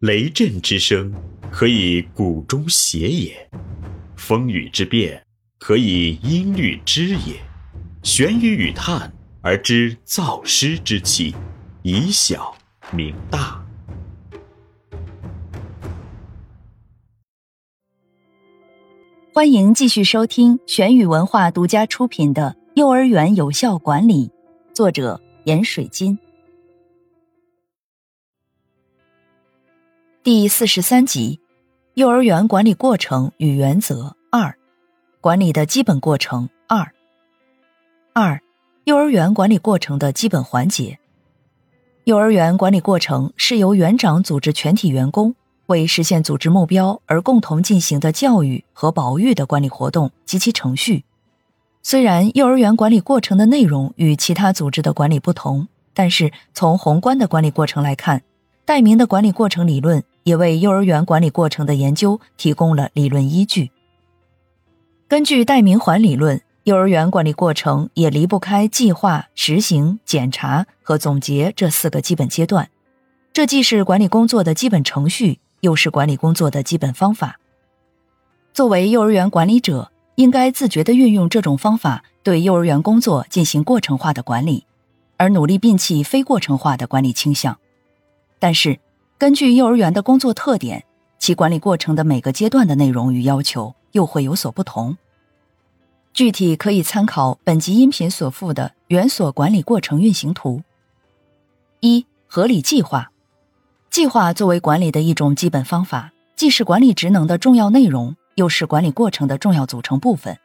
雷震之声，可以鼓中谐也；风雨之变，可以音律之也。玄雨与叹而知造湿之气，以小明大。欢迎继续收听玄宇文化独家出品的《幼儿园有效管理》，作者闫水金。第四十三集：幼儿园管理过程与原则二，管理的基本过程二。二、幼儿园管理过程的基本环节。幼儿园管理过程是由园长组织全体员工为实现组织目标而共同进行的教育和保育的管理活动及其程序。虽然幼儿园管理过程的内容与其他组织的管理不同，但是从宏观的管理过程来看，戴明的管理过程理论。也为幼儿园管理过程的研究提供了理论依据。根据戴明环理论，幼儿园管理过程也离不开计划、实行、检查和总结这四个基本阶段。这既是管理工作的基本程序，又是管理工作的基本方法。作为幼儿园管理者，应该自觉地运用这种方法，对幼儿园工作进行过程化的管理，而努力摒弃非过程化的管理倾向。但是，根据幼儿园的工作特点，其管理过程的每个阶段的内容与要求又会有所不同。具体可以参考本集音频所附的园所管理过程运行图。一、合理计划。计划作为管理的一种基本方法，既是管理职能的重要内容，又是管理过程的重要组成部分。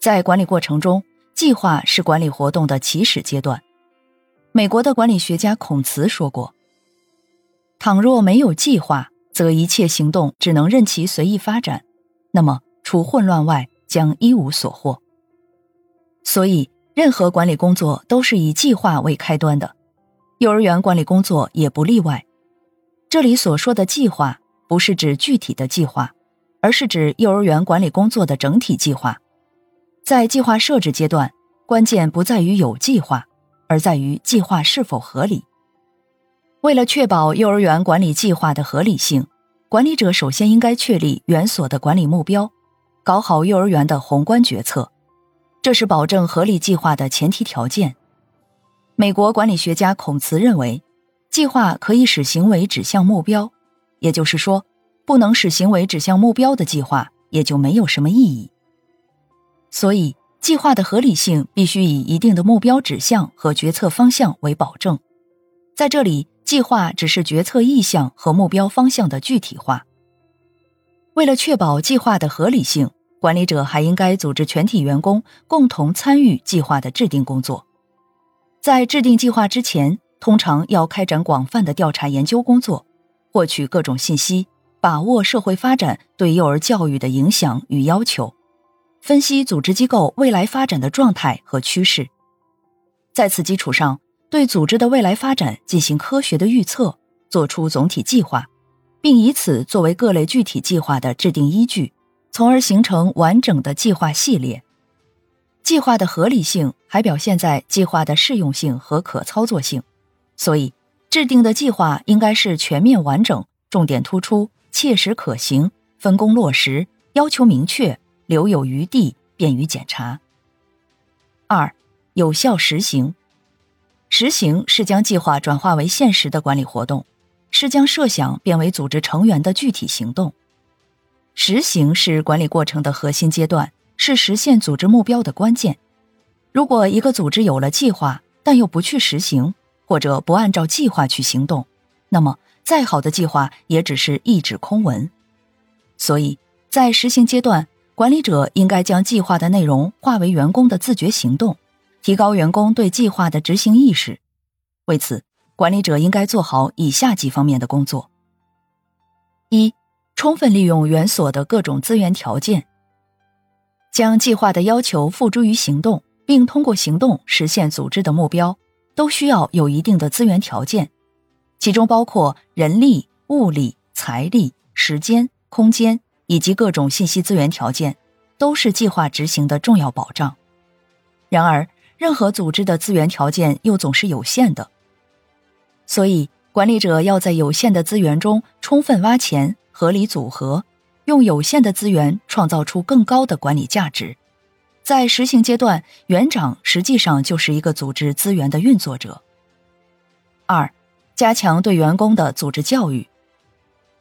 在管理过程中，计划是管理活动的起始阶段。美国的管理学家孔茨说过。倘若没有计划，则一切行动只能任其随意发展，那么除混乱外将一无所获。所以，任何管理工作都是以计划为开端的，幼儿园管理工作也不例外。这里所说的计划，不是指具体的计划，而是指幼儿园管理工作的整体计划。在计划设置阶段，关键不在于有计划，而在于计划是否合理。为了确保幼儿园管理计划的合理性，管理者首先应该确立园所的管理目标，搞好幼儿园的宏观决策，这是保证合理计划的前提条件。美国管理学家孔茨认为，计划可以使行为指向目标，也就是说，不能使行为指向目标的计划也就没有什么意义。所以，计划的合理性必须以一定的目标指向和决策方向为保证。在这里。计划只是决策意向和目标方向的具体化。为了确保计划的合理性，管理者还应该组织全体员工共同参与计划的制定工作。在制定计划之前，通常要开展广泛的调查研究工作，获取各种信息，把握社会发展对幼儿教育的影响与要求，分析组织机构未来发展的状态和趋势。在此基础上。对组织的未来发展进行科学的预测，做出总体计划，并以此作为各类具体计划的制定依据，从而形成完整的计划系列。计划的合理性还表现在计划的适用性和可操作性，所以制定的计划应该是全面完整、重点突出、切实可行、分工落实、要求明确、留有余地、便于检查。二、有效实行。实行是将计划转化为现实的管理活动，是将设想变为组织成员的具体行动。实行是管理过程的核心阶段，是实现组织目标的关键。如果一个组织有了计划，但又不去实行，或者不按照计划去行动，那么再好的计划也只是一纸空文。所以在实行阶段，管理者应该将计划的内容化为员工的自觉行动。提高员工对计划的执行意识，为此，管理者应该做好以下几方面的工作：一、充分利用园所的各种资源条件，将计划的要求付诸于行动，并通过行动实现组织的目标，都需要有一定的资源条件，其中包括人力、物力、财力、时间、空间以及各种信息资源条件，都是计划执行的重要保障。然而，任何组织的资源条件又总是有限的，所以管理者要在有限的资源中充分挖潜、合理组合，用有限的资源创造出更高的管理价值。在实行阶段，园长实际上就是一个组织资源的运作者。二、加强对员工的组织教育。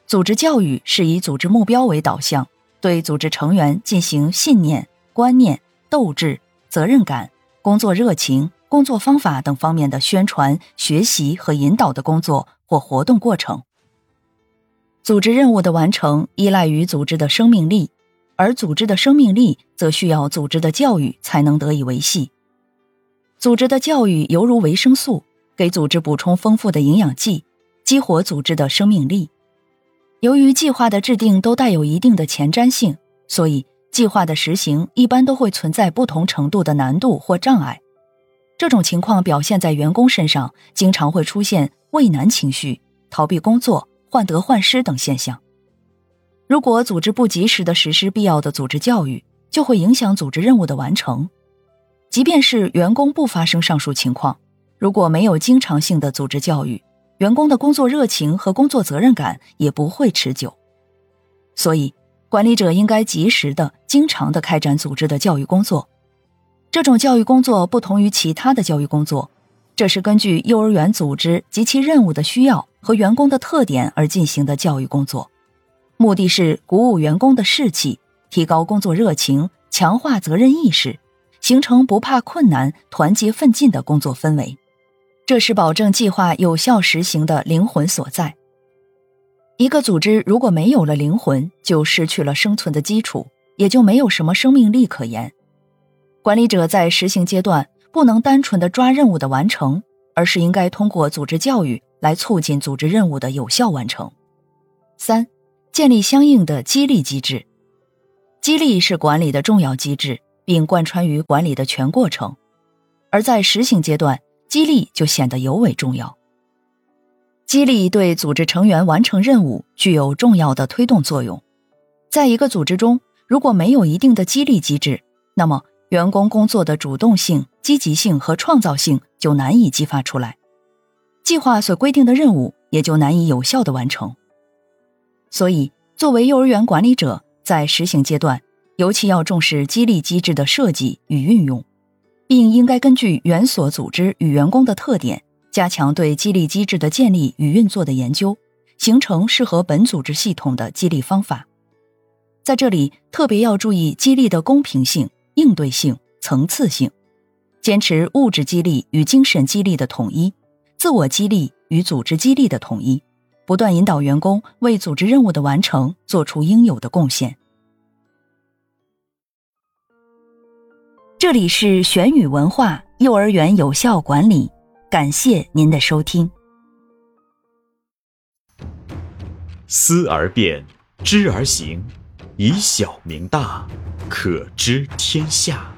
组织教育是以组织目标为导向，对组织成员进行信念、观念、斗志、责任感、工作热情、工作方法等方面的宣传、学习和引导的工作或活动过程。组织任务的完成依赖于组织的生命力。而组织的生命力则需要组织的教育才能得以维系。组织的教育犹如维生素，给组织补充丰富的营养剂，激活组织的生命力。由于计划的制定都带有一定的前瞻性，所以计划的实行一般都会存在不同程度的难度或障碍。这种情况表现在员工身上，经常会出现畏难情绪、逃避工作、患得患失等现象。如果组织不及时的实施必要的组织教育，就会影响组织任务的完成。即便是员工不发生上述情况，如果没有经常性的组织教育，员工的工作热情和工作责任感也不会持久。所以，管理者应该及时的、经常的开展组织的教育工作。这种教育工作不同于其他的教育工作，这是根据幼儿园组织及其任务的需要和员工的特点而进行的教育工作。目的是鼓舞员工的士气，提高工作热情，强化责任意识，形成不怕困难、团结奋进的工作氛围。这是保证计划有效实行的灵魂所在。一个组织如果没有了灵魂，就失去了生存的基础，也就没有什么生命力可言。管理者在实行阶段不能单纯的抓任务的完成，而是应该通过组织教育来促进组织任务的有效完成。三。建立相应的激励机制，激励是管理的重要机制，并贯穿于管理的全过程。而在实行阶段，激励就显得尤为重要。激励对组织成员完成任务具有重要的推动作用。在一个组织中，如果没有一定的激励机制，那么员工工作的主动性、积极性和创造性就难以激发出来，计划所规定的任务也就难以有效的完成。所以，作为幼儿园管理者，在实行阶段，尤其要重视激励机制的设计与运用，并应该根据园所组织与员工的特点，加强对激励机制的建立与运作的研究，形成适合本组织系统的激励方法。在这里，特别要注意激励的公平性、应对性、层次性，坚持物质激励与精神激励的统一，自我激励与组织激励的统一。不断引导员工为组织任务的完成做出应有的贡献。这里是玄宇文化幼儿园有效管理，感谢您的收听。思而变，知而行，以小明大，可知天下。